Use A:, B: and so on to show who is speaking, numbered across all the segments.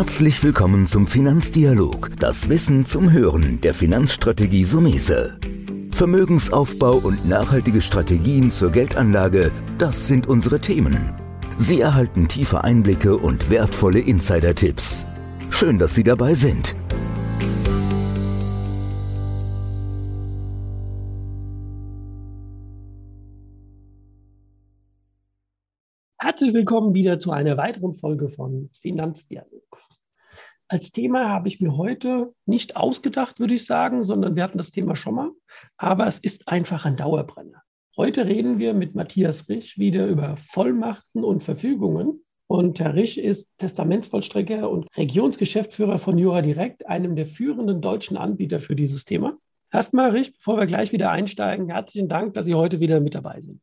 A: Herzlich willkommen zum Finanzdialog, das Wissen zum Hören der Finanzstrategie Sumese. Vermögensaufbau und nachhaltige Strategien zur Geldanlage, das sind unsere Themen. Sie erhalten tiefe Einblicke und wertvolle Insider-Tipps. Schön, dass Sie dabei sind.
B: Herzlich willkommen wieder zu einer weiteren Folge von Finanzdialog. Als Thema habe ich mir heute nicht ausgedacht, würde ich sagen, sondern wir hatten das Thema schon mal, aber es ist einfach ein Dauerbrenner. Heute reden wir mit Matthias Rich wieder über Vollmachten und Verfügungen. Und Herr Rich ist Testamentsvollstrecker und Regionsgeschäftsführer von Jura Direkt, einem der führenden deutschen Anbieter für dieses Thema. Erstmal, Rich, bevor wir gleich wieder einsteigen, herzlichen Dank, dass Sie heute wieder mit dabei sind.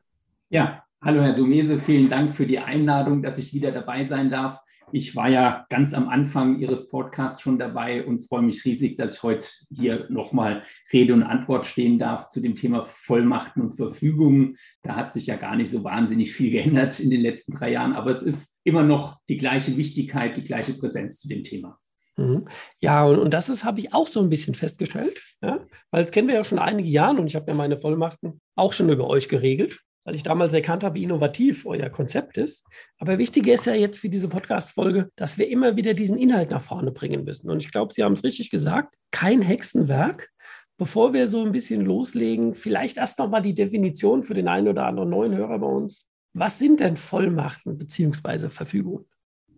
C: Ja, Hallo Herr Sumese, vielen Dank für die Einladung, dass ich wieder dabei sein darf. Ich war ja ganz am Anfang Ihres Podcasts schon dabei und freue mich riesig, dass ich heute hier nochmal Rede und Antwort stehen darf zu dem Thema Vollmachten und Verfügungen. Da hat sich ja gar nicht so wahnsinnig viel geändert in den letzten drei Jahren, aber es ist immer noch die gleiche Wichtigkeit, die gleiche Präsenz zu dem Thema.
B: Mhm. Ja, und, und das habe ich auch so ein bisschen festgestellt, ja? weil das kennen wir ja schon einige Jahre und ich habe ja meine Vollmachten auch schon über euch geregelt weil ich damals erkannt habe, wie innovativ euer Konzept ist. Aber wichtiger ist ja jetzt für diese Podcast-Folge, dass wir immer wieder diesen Inhalt nach vorne bringen müssen. Und ich glaube, Sie haben es richtig gesagt, kein Hexenwerk. Bevor wir so ein bisschen loslegen, vielleicht erst nochmal die Definition für den einen oder anderen neuen Hörer bei uns. Was sind denn Vollmachten bzw. Verfügungen?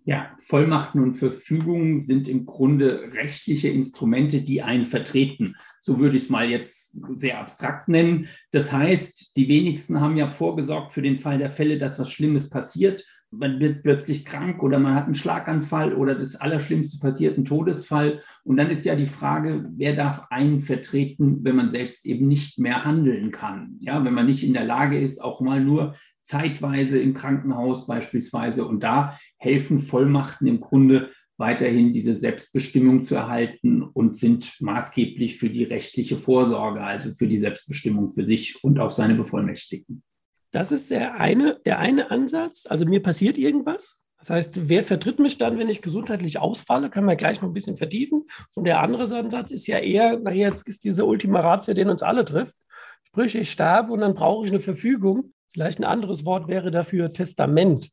C: Ja, Vollmachten und Verfügungen sind im Grunde rechtliche Instrumente, die einen vertreten. So würde ich es mal jetzt sehr abstrakt nennen. Das heißt, die wenigsten haben ja vorgesorgt für den Fall der Fälle, dass was Schlimmes passiert man wird plötzlich krank oder man hat einen Schlaganfall oder das Allerschlimmste passiert, ein Todesfall. Und dann ist ja die Frage, wer darf einen vertreten, wenn man selbst eben nicht mehr handeln kann? Ja, wenn man nicht in der Lage ist, auch mal nur zeitweise im Krankenhaus beispielsweise. Und da helfen Vollmachten im Grunde weiterhin diese Selbstbestimmung zu erhalten und sind maßgeblich für die rechtliche Vorsorge, also für die Selbstbestimmung für sich und auch seine Bevollmächtigten.
B: Das ist der eine, der eine Ansatz. Also mir passiert irgendwas. Das heißt, wer vertritt mich dann, wenn ich gesundheitlich ausfalle? Können wir gleich noch ein bisschen vertiefen. Und der andere Ansatz ist ja eher, naja, jetzt ist diese Ultima Ratio, den uns alle trifft. Sprich, ich sterbe und dann brauche ich eine Verfügung. Vielleicht ein anderes Wort wäre dafür Testament.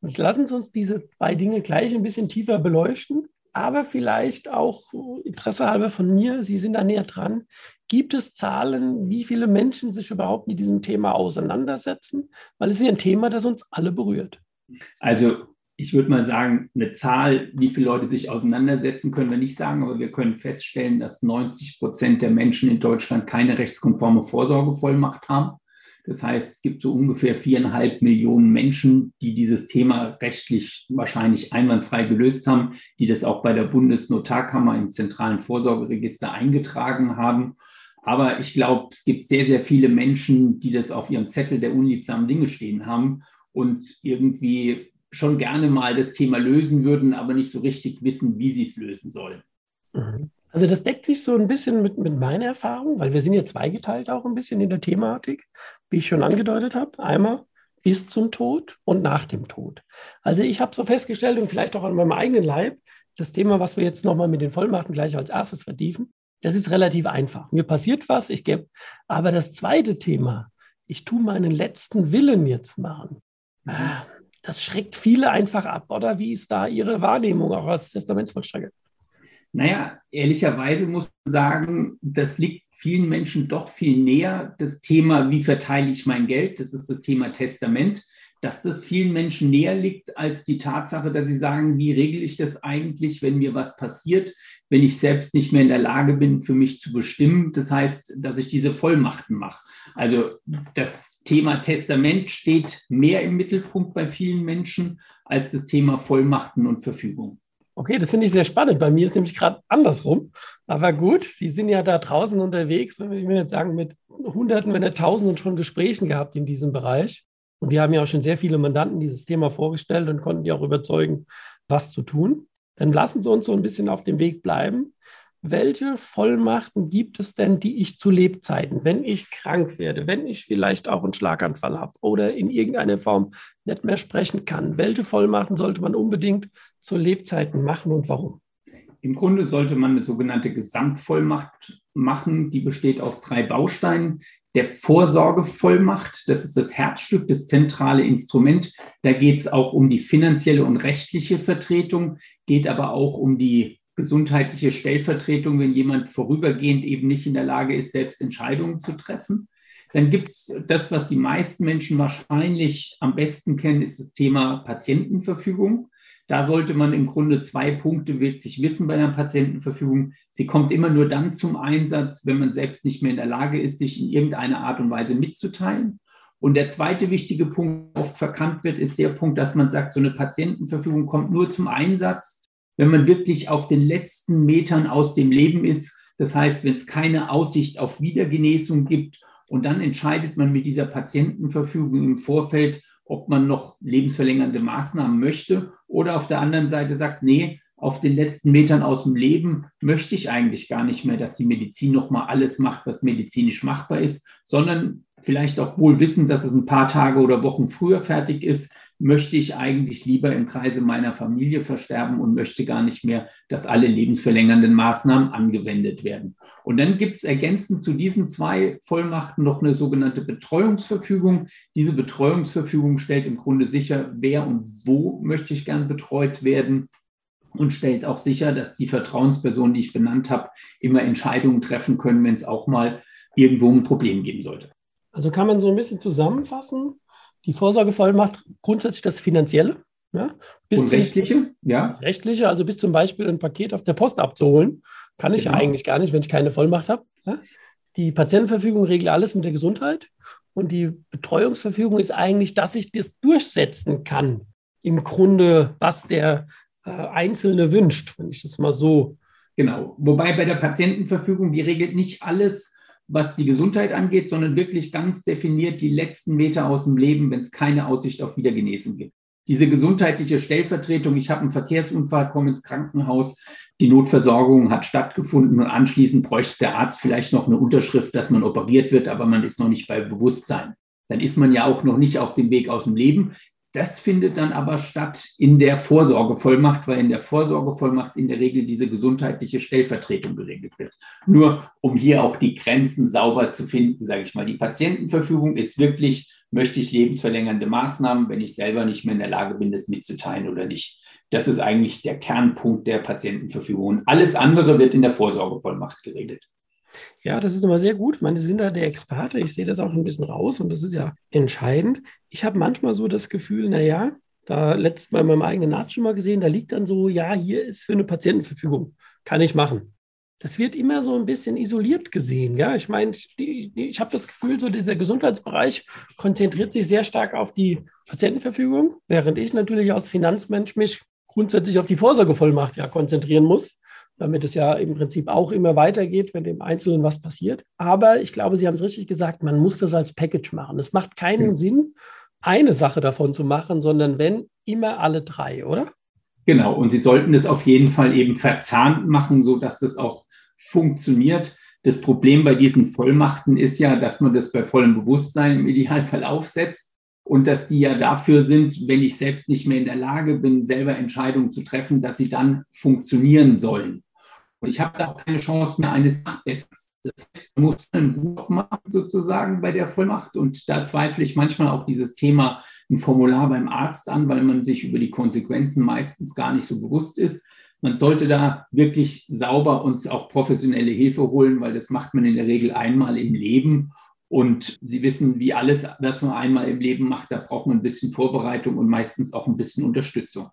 B: Und lassen Sie uns diese zwei Dinge gleich ein bisschen tiefer beleuchten aber vielleicht auch Interesse halber von mir, Sie sind da näher dran. Gibt es Zahlen, wie viele Menschen sich überhaupt mit diesem Thema auseinandersetzen? Weil es ist ja ein Thema, das uns alle berührt.
C: Also ich würde mal sagen, eine Zahl, wie viele Leute sich auseinandersetzen, können wir nicht sagen, aber wir können feststellen, dass 90 Prozent der Menschen in Deutschland keine rechtskonforme Vorsorgevollmacht haben. Das heißt, es gibt so ungefähr viereinhalb Millionen Menschen, die dieses Thema rechtlich wahrscheinlich einwandfrei gelöst haben, die das auch bei der Bundesnotarkammer im zentralen Vorsorgeregister eingetragen haben. Aber ich glaube, es gibt sehr, sehr viele Menschen, die das auf ihrem Zettel der unliebsamen Dinge stehen haben und irgendwie schon gerne mal das Thema lösen würden, aber nicht so richtig wissen, wie sie es lösen sollen.
B: Mhm. Also das deckt sich so ein bisschen mit, mit meiner Erfahrung, weil wir sind ja zweigeteilt auch ein bisschen in der Thematik, wie ich schon angedeutet habe. Einmal bis zum Tod und nach dem Tod. Also ich habe so festgestellt und vielleicht auch an meinem eigenen Leib, das Thema, was wir jetzt nochmal mit den Vollmachten gleich als erstes vertiefen, das ist relativ einfach. Mir passiert was, ich gebe, aber das zweite Thema, ich tue meinen letzten Willen jetzt machen. Ah, das schreckt viele einfach ab, oder wie ist da Ihre Wahrnehmung auch als Testamentsvollstrecker?
C: Naja, ehrlicherweise muss man sagen, das liegt vielen Menschen doch viel näher, das Thema, wie verteile ich mein Geld, das ist das Thema Testament, dass das vielen Menschen näher liegt als die Tatsache, dass sie sagen, wie regle ich das eigentlich, wenn mir was passiert, wenn ich selbst nicht mehr in der Lage bin, für mich zu bestimmen. Das heißt, dass ich diese Vollmachten mache. Also das Thema Testament steht mehr im Mittelpunkt bei vielen Menschen als das Thema Vollmachten und Verfügung.
B: Okay, das finde ich sehr spannend. Bei mir ist nämlich gerade andersrum. Aber gut, Sie sind ja da draußen unterwegs, ich will jetzt sagen, mit Hunderten, wenn nicht Tausenden schon Gesprächen gehabt in diesem Bereich. Und wir haben ja auch schon sehr viele Mandanten dieses Thema vorgestellt und konnten die auch überzeugen, was zu tun. Dann lassen Sie uns so ein bisschen auf dem Weg bleiben. Welche Vollmachten gibt es denn, die ich zu Lebzeiten, wenn ich krank werde, wenn ich vielleicht auch einen Schlaganfall habe oder in irgendeiner Form nicht mehr sprechen kann? Welche Vollmachten sollte man unbedingt zu Lebzeiten machen und warum?
C: Im Grunde sollte man eine sogenannte Gesamtvollmacht machen. Die besteht aus drei Bausteinen. Der Vorsorgevollmacht, das ist das Herzstück, das zentrale Instrument. Da geht es auch um die finanzielle und rechtliche Vertretung, geht aber auch um die gesundheitliche Stellvertretung, wenn jemand vorübergehend eben nicht in der Lage ist, selbst Entscheidungen zu treffen. Dann gibt es das, was die meisten Menschen wahrscheinlich am besten kennen, ist das Thema Patientenverfügung. Da sollte man im Grunde zwei Punkte wirklich wissen bei einer Patientenverfügung. Sie kommt immer nur dann zum Einsatz, wenn man selbst nicht mehr in der Lage ist, sich in irgendeiner Art und Weise mitzuteilen. Und der zweite wichtige Punkt, der oft verkannt wird, ist der Punkt, dass man sagt, so eine Patientenverfügung kommt nur zum Einsatz, wenn man wirklich auf den letzten Metern aus dem Leben ist. Das heißt, wenn es keine Aussicht auf Wiedergenesung gibt. Und dann entscheidet man mit dieser Patientenverfügung im Vorfeld, ob man noch lebensverlängernde Maßnahmen möchte oder auf der anderen Seite sagt, nee, auf den letzten Metern aus dem Leben möchte ich eigentlich gar nicht mehr, dass die Medizin noch mal alles macht, was medizinisch machbar ist, sondern vielleicht auch wohl wissen, dass es ein paar Tage oder Wochen früher fertig ist, möchte ich eigentlich lieber im Kreise meiner Familie versterben und möchte gar nicht mehr, dass alle lebensverlängernden Maßnahmen angewendet werden. Und dann gibt es ergänzend zu diesen zwei Vollmachten noch eine sogenannte Betreuungsverfügung. Diese Betreuungsverfügung stellt im Grunde sicher, wer und wo möchte ich gern betreut werden und stellt auch sicher, dass die Vertrauenspersonen, die ich benannt habe, immer Entscheidungen treffen können, wenn es auch mal irgendwo ein Problem geben sollte.
B: Also kann man so ein bisschen zusammenfassen, die Vorsorgevollmacht grundsätzlich das Finanzielle. Ja,
C: bis und rechtliche, zum, ja.
B: Rechtliche, also bis zum Beispiel ein Paket auf der Post abzuholen, kann ich genau. eigentlich gar nicht, wenn ich keine Vollmacht habe. Ja? Die Patientenverfügung regelt alles mit der Gesundheit und die Betreuungsverfügung ist eigentlich, dass ich das durchsetzen kann. Im Grunde, was der äh, Einzelne wünscht, wenn ich das mal so.
C: Genau. Wobei bei der Patientenverfügung, die regelt nicht alles, was die Gesundheit angeht, sondern wirklich ganz definiert die letzten Meter aus dem Leben, wenn es keine Aussicht auf Wiedergenesung gibt. Diese gesundheitliche Stellvertretung, ich habe einen Verkehrsunfall, komme ins Krankenhaus, die Notversorgung hat stattgefunden und anschließend bräuchte der Arzt vielleicht noch eine Unterschrift, dass man operiert wird, aber man ist noch nicht bei Bewusstsein. Dann ist man ja auch noch nicht auf dem Weg aus dem Leben. Das findet dann aber statt in der Vorsorgevollmacht, weil in der Vorsorgevollmacht in der Regel diese gesundheitliche Stellvertretung geregelt wird. Nur um hier auch die Grenzen sauber zu finden, sage ich mal. Die Patientenverfügung ist wirklich, möchte ich lebensverlängernde Maßnahmen, wenn ich selber nicht mehr in der Lage bin, das mitzuteilen oder nicht. Das ist eigentlich der Kernpunkt der Patientenverfügung. Und alles andere wird in der Vorsorgevollmacht geregelt.
B: Ja, das ist nochmal sehr gut. Ich meine, sind da der Experte. Ich sehe das auch ein bisschen raus und das ist ja entscheidend. Ich habe manchmal so das Gefühl, naja, da letztes Mal in meinem eigenen Arzt schon mal gesehen, da liegt dann so, ja, hier ist für eine Patientenverfügung. Kann ich machen. Das wird immer so ein bisschen isoliert gesehen. Ja, ich meine, ich habe das Gefühl, so dieser Gesundheitsbereich konzentriert sich sehr stark auf die Patientenverfügung, während ich natürlich als Finanzmensch mich grundsätzlich auf die Vorsorgevollmacht ja konzentrieren muss damit es ja im Prinzip auch immer weitergeht, wenn dem Einzelnen was passiert. Aber ich glaube, Sie haben es richtig gesagt, man muss das als Package machen. Es macht keinen ja. Sinn, eine Sache davon zu machen, sondern wenn immer alle drei, oder?
C: Genau, und Sie sollten es auf jeden Fall eben verzahnt machen, sodass das auch funktioniert. Das Problem bei diesen Vollmachten ist ja, dass man das bei vollem Bewusstsein im Idealfall aufsetzt und dass die ja dafür sind, wenn ich selbst nicht mehr in der Lage bin, selber Entscheidungen zu treffen, dass sie dann funktionieren sollen. Und ich habe da auch keine Chance mehr eines Nachbessers. Das heißt, man muss einen Buch machen sozusagen bei der Vollmacht. Und da zweifle ich manchmal auch dieses Thema ein Formular beim Arzt an, weil man sich über die Konsequenzen meistens gar nicht so bewusst ist. Man sollte da wirklich sauber und auch professionelle Hilfe holen, weil das macht man in der Regel einmal im Leben. Und Sie wissen, wie alles, das man einmal im Leben macht, da braucht man ein bisschen Vorbereitung und meistens auch ein bisschen Unterstützung.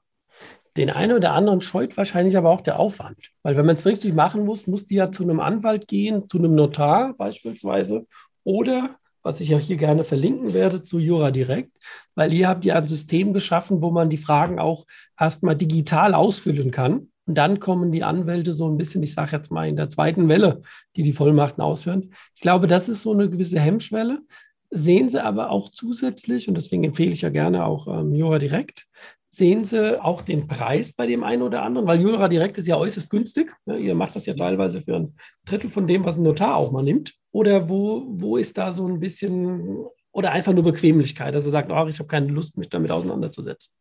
B: Den einen oder anderen scheut wahrscheinlich aber auch der Aufwand. Weil wenn man es richtig machen muss, muss die ja zu einem Anwalt gehen, zu einem Notar beispielsweise oder, was ich ja hier gerne verlinken werde, zu Jura Direkt, weil ihr habt ja ein System geschaffen, wo man die Fragen auch erstmal digital ausfüllen kann. Und dann kommen die Anwälte so ein bisschen, ich sage jetzt mal in der zweiten Welle, die die Vollmachten ausführen. Ich glaube, das ist so eine gewisse Hemmschwelle. Sehen Sie aber auch zusätzlich, und deswegen empfehle ich ja gerne auch ähm, Jura Direkt, Sehen Sie auch den Preis bei dem einen oder anderen? Weil Jura Direkt ist ja äußerst günstig. ihr macht das ja teilweise für ein Drittel von dem, was ein Notar auch mal nimmt. Oder wo, wo ist da so ein bisschen, oder einfach nur Bequemlichkeit, dass man sagt, oh, ich habe keine Lust, mich damit auseinanderzusetzen?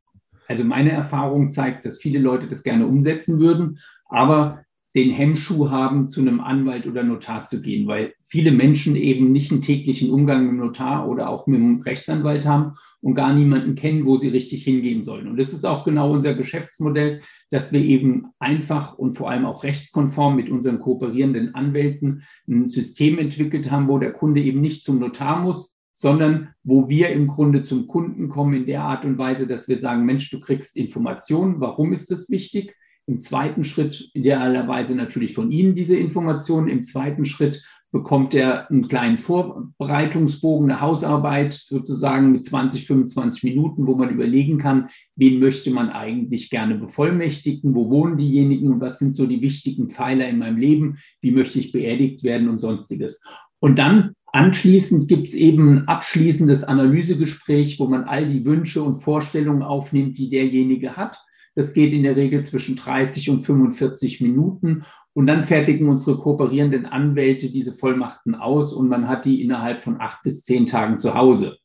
C: Also meine Erfahrung zeigt, dass viele Leute das gerne umsetzen würden, aber den Hemmschuh haben, zu einem Anwalt oder Notar zu gehen, weil viele Menschen eben nicht einen täglichen Umgang mit dem Notar oder auch mit dem Rechtsanwalt haben und gar niemanden kennen, wo sie richtig hingehen sollen. Und das ist auch genau unser Geschäftsmodell, dass wir eben einfach und vor allem auch rechtskonform mit unseren kooperierenden Anwälten ein System entwickelt haben, wo der Kunde eben nicht zum Notar muss, sondern wo wir im Grunde zum Kunden kommen in der Art und Weise, dass wir sagen, Mensch, du kriegst Informationen, warum ist das wichtig? Im zweiten Schritt idealerweise natürlich von Ihnen diese Informationen. Im zweiten Schritt bekommt er einen kleinen Vorbereitungsbogen, eine Hausarbeit sozusagen mit 20, 25 Minuten, wo man überlegen kann, wen möchte man eigentlich gerne bevollmächtigen, wo wohnen diejenigen und was sind so die wichtigen Pfeiler in meinem Leben, wie möchte ich beerdigt werden und sonstiges. Und dann anschließend gibt es eben ein abschließendes Analysegespräch, wo man all die Wünsche und Vorstellungen aufnimmt, die derjenige hat das geht in der Regel zwischen 30 und 45 Minuten. Und dann fertigen unsere kooperierenden Anwälte diese Vollmachten aus und man hat die innerhalb von acht bis zehn Tagen zu Hause.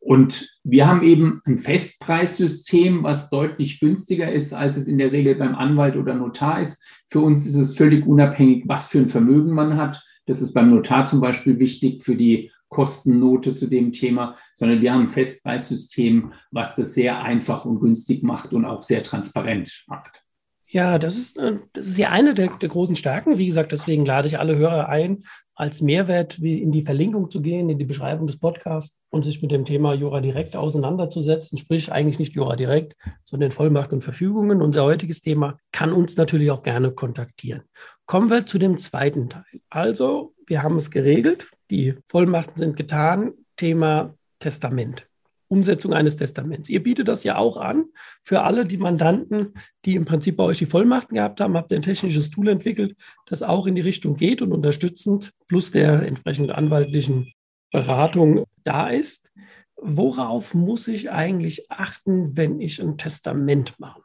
C: Und wir haben eben ein Festpreissystem, was deutlich günstiger ist, als es in der Regel beim Anwalt oder Notar ist. Für uns ist es völlig unabhängig, was für ein Vermögen man hat. Das ist beim Notar zum Beispiel wichtig für die Kostennote zu dem Thema, sondern wir haben ein Festpreissystem, was das sehr einfach und günstig macht und auch sehr transparent macht.
B: Ja, das ist, äh, das ist ja eine der, der, großen Stärken. Wie gesagt, deswegen lade ich alle Hörer ein, als Mehrwert wie in die Verlinkung zu gehen, in die Beschreibung des Podcasts und sich mit dem Thema Jura direkt auseinanderzusetzen. Sprich, eigentlich nicht Jura direkt, sondern Vollmacht und Verfügungen. Unser heutiges Thema kann uns natürlich auch gerne kontaktieren. Kommen wir zu dem zweiten Teil. Also, wir haben es geregelt. Die Vollmachten sind getan. Thema Testament. Umsetzung eines Testaments. Ihr bietet das ja auch an für alle die Mandanten, die im Prinzip bei euch die Vollmachten gehabt haben, habt ihr ein technisches Tool entwickelt, das auch in die Richtung geht und unterstützend plus der entsprechenden anwaltlichen Beratung da ist. Worauf muss ich eigentlich achten, wenn ich ein Testament mache?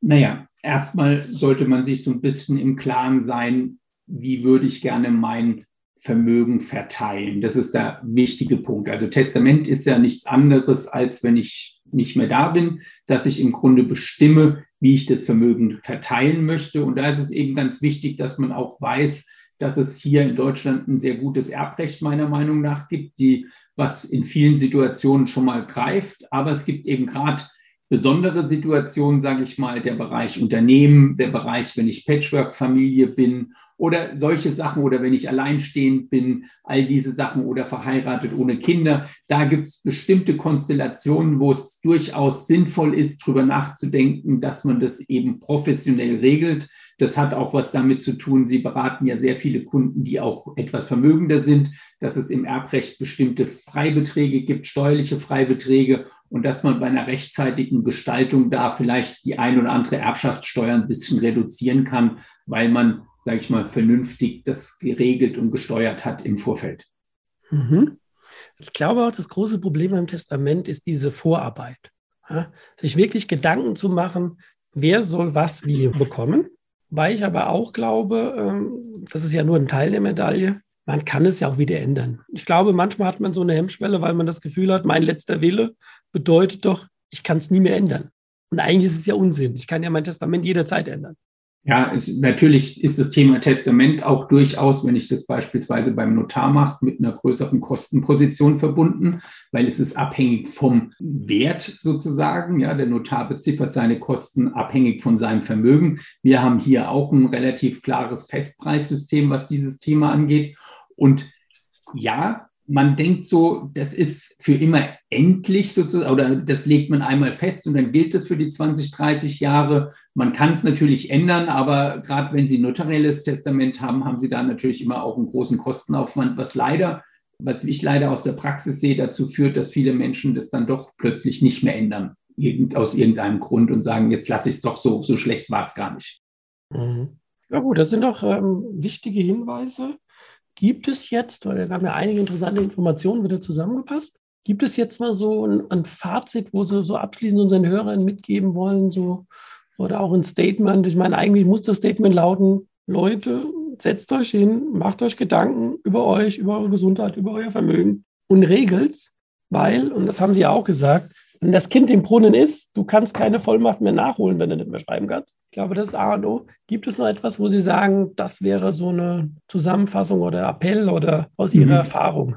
C: Naja, erstmal sollte man sich so ein bisschen im Klaren sein, wie würde ich gerne mein Vermögen verteilen. Das ist der wichtige Punkt. Also Testament ist ja nichts anderes, als wenn ich nicht mehr da bin, dass ich im Grunde bestimme, wie ich das Vermögen verteilen möchte. Und da ist es eben ganz wichtig, dass man auch weiß, dass es hier in Deutschland ein sehr gutes Erbrecht meiner Meinung nach gibt, die, was in vielen Situationen schon mal greift. Aber es gibt eben gerade besondere Situationen, sage ich mal, der Bereich Unternehmen, der Bereich, wenn ich Patchwork-Familie bin oder solche Sachen oder wenn ich alleinstehend bin, all diese Sachen oder verheiratet ohne Kinder. Da gibt es bestimmte Konstellationen, wo es durchaus sinnvoll ist, darüber nachzudenken, dass man das eben professionell regelt. Das hat auch was damit zu tun, Sie beraten ja sehr viele Kunden, die auch etwas vermögender sind, dass es im Erbrecht bestimmte Freibeträge gibt, steuerliche Freibeträge und dass man bei einer rechtzeitigen Gestaltung da vielleicht die ein oder andere Erbschaftssteuer ein bisschen reduzieren kann, weil man sage ich mal, vernünftig das geregelt und gesteuert hat im Vorfeld.
B: Mhm. Ich glaube auch, das große Problem beim Testament ist diese Vorarbeit. Ja? Sich wirklich Gedanken zu machen, wer soll was wie bekommen. Weil ich aber auch glaube, ähm, das ist ja nur ein Teil der Medaille, man kann es ja auch wieder ändern. Ich glaube, manchmal hat man so eine Hemmschwelle, weil man das Gefühl hat, mein letzter Wille bedeutet doch, ich kann es nie mehr ändern. Und eigentlich ist es ja Unsinn. Ich kann ja mein Testament jederzeit ändern.
C: Ja, es, natürlich ist das Thema Testament auch durchaus, wenn ich das beispielsweise beim Notar mache, mit einer größeren Kostenposition verbunden, weil es ist abhängig vom Wert sozusagen. Ja, der Notar beziffert seine Kosten abhängig von seinem Vermögen. Wir haben hier auch ein relativ klares Festpreissystem, was dieses Thema angeht. Und ja, man denkt so, das ist für immer endlich sozusagen, oder das legt man einmal fest und dann gilt das für die 20, 30 Jahre. Man kann es natürlich ändern, aber gerade wenn Sie ein notarielles Testament haben, haben Sie da natürlich immer auch einen großen Kostenaufwand, was leider, was ich leider aus der Praxis sehe, dazu führt, dass viele Menschen das dann doch plötzlich nicht mehr ändern, irgend, aus irgendeinem Grund und sagen, jetzt lasse ich es doch so, so schlecht war es gar nicht.
B: Mhm. Ja gut, das sind doch ähm, wichtige Hinweise. Gibt es jetzt, weil wir haben ja einige interessante Informationen wieder zusammengepasst, gibt es jetzt mal so ein, ein Fazit, wo Sie so abschließend unseren Hörern mitgeben wollen, so oder auch ein Statement? Ich meine, eigentlich muss das Statement lauten, Leute, setzt euch hin, macht euch Gedanken über euch, über eure Gesundheit, über euer Vermögen und regelt's, weil, und das haben Sie ja auch gesagt, Wenn das Kind im Brunnen ist, du kannst keine Vollmacht mehr nachholen, wenn du nicht mehr schreiben kannst. Ich glaube, das ist A und O. Gibt es noch etwas, wo Sie sagen, das wäre so eine Zusammenfassung oder Appell oder aus Ihrer mhm. Erfahrung?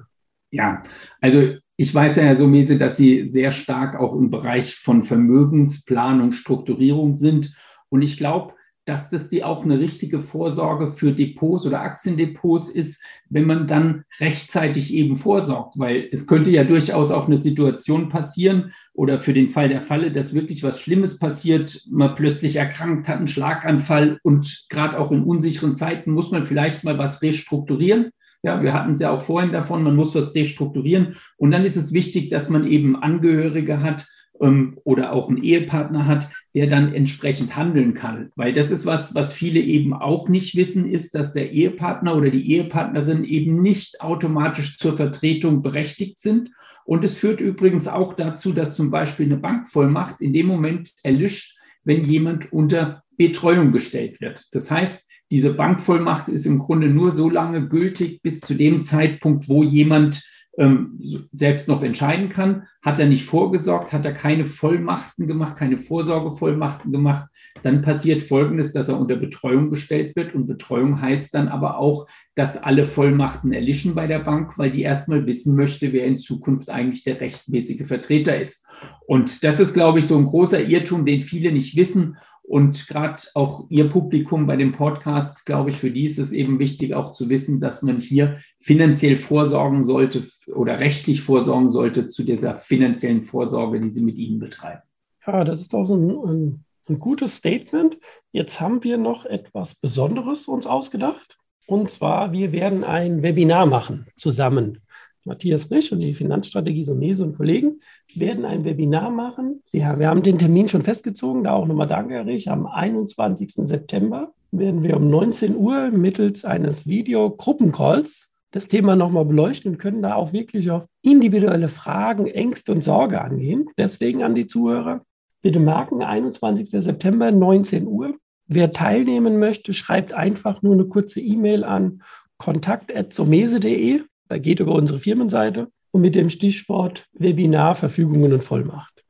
C: Ja, also ich weiß ja, Herr Somese, dass Sie sehr stark auch im Bereich von Vermögensplanung, Strukturierung sind. Und ich glaube, dass das die auch eine richtige Vorsorge für Depots oder Aktiendepots ist, wenn man dann rechtzeitig eben vorsorgt, weil es könnte ja durchaus auch eine Situation passieren oder für den Fall der Falle, dass wirklich was Schlimmes passiert, man plötzlich erkrankt hat, einen Schlaganfall und gerade auch in unsicheren Zeiten muss man vielleicht mal was restrukturieren. Ja, wir hatten es ja auch vorhin davon, man muss was restrukturieren und dann ist es wichtig, dass man eben Angehörige hat, ähm, oder auch einen Ehepartner hat, der dann entsprechend handeln kann. Weil das ist was, was viele eben auch nicht wissen, ist, dass der Ehepartner oder die Ehepartnerin eben nicht automatisch zur Vertretung berechtigt sind. Und es führt übrigens auch dazu, dass zum Beispiel eine Bankvollmacht in dem Moment erlischt, wenn jemand unter Betreuung gestellt wird. Das heißt, diese Bankvollmacht ist im Grunde nur so lange gültig bis zu dem Zeitpunkt, wo jemand ähm, selbst noch entscheiden kann. Hat er nicht vorgesorgt, hat er keine Vollmachten gemacht, keine Vorsorgevollmachten gemacht, dann passiert Folgendes, dass er unter Betreuung gestellt wird. Und Betreuung heißt dann aber auch, dass alle Vollmachten erlischen bei der Bank, weil die erstmal wissen möchte, wer in Zukunft eigentlich der rechtmäßige Vertreter ist. Und das ist, glaube ich, so ein großer Irrtum, den viele nicht wissen. Und gerade auch Ihr Publikum bei dem Podcast, glaube ich, für die ist es eben wichtig, auch zu wissen, dass man hier finanziell vorsorgen sollte oder rechtlich vorsorgen sollte zu dieser finanziellen Vorsorge, die Sie mit Ihnen betreiben.
B: Ja, das ist doch ein, ein, ein gutes Statement. Jetzt haben wir noch etwas Besonderes uns ausgedacht. Und zwar, wir werden ein Webinar machen zusammen Matthias Risch und die Finanzstrategie Somese und Kollegen werden ein Webinar machen. Haben, wir haben den Termin schon festgezogen, da auch nochmal danke, Herr Rich. Am 21. September werden wir um 19 Uhr mittels eines Video-Gruppencalls das Thema nochmal beleuchten und können da auch wirklich auf individuelle Fragen, Ängste und Sorge angehen. Deswegen an die Zuhörer, bitte merken, 21. September, 19 Uhr. Wer teilnehmen möchte, schreibt einfach nur eine kurze E-Mail an kontakt.somese.de geht über unsere Firmenseite und mit dem Stichwort Webinar, Verfügungen und Vollmacht.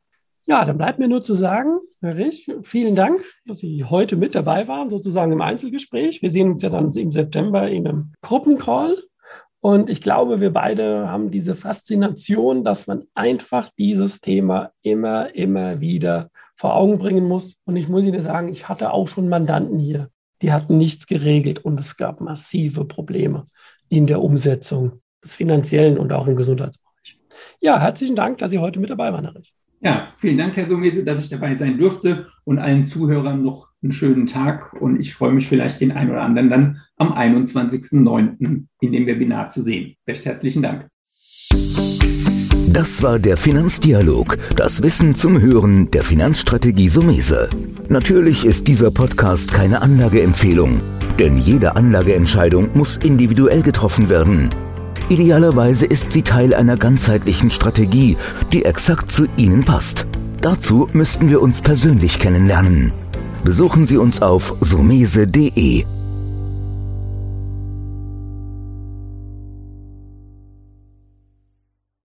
B: Ja, dann bleibt mir nur zu sagen, Herr Rich, vielen Dank, dass Sie heute mit dabei waren, sozusagen im Einzelgespräch. Wir sehen uns ja dann im September in einem Gruppencall. Und ich glaube, wir beide haben diese Faszination, dass man einfach dieses Thema immer, immer wieder vor Augen bringen muss. Und ich muss Ihnen sagen, ich hatte auch schon Mandanten hier, die hatten nichts geregelt und es gab massive Probleme in der Umsetzung des finanziellen und auch im Gesundheitsbereich. Ja, herzlichen Dank, dass Sie heute mit dabei waren, Herr Rich.
C: Ja, vielen Dank, Herr Sumese, dass ich dabei sein durfte und allen Zuhörern noch einen schönen Tag und ich freue mich vielleicht den einen oder anderen dann am 21.09. in dem Webinar zu sehen. Recht herzlichen Dank.
A: Das war der Finanzdialog, das Wissen zum Hören der Finanzstrategie Sumese. Natürlich ist dieser Podcast keine Anlageempfehlung, denn jede Anlageentscheidung muss individuell getroffen werden. Idealerweise ist sie Teil einer ganzheitlichen Strategie, die exakt zu Ihnen passt. Dazu müssten wir uns persönlich kennenlernen. Besuchen Sie uns auf sumese.de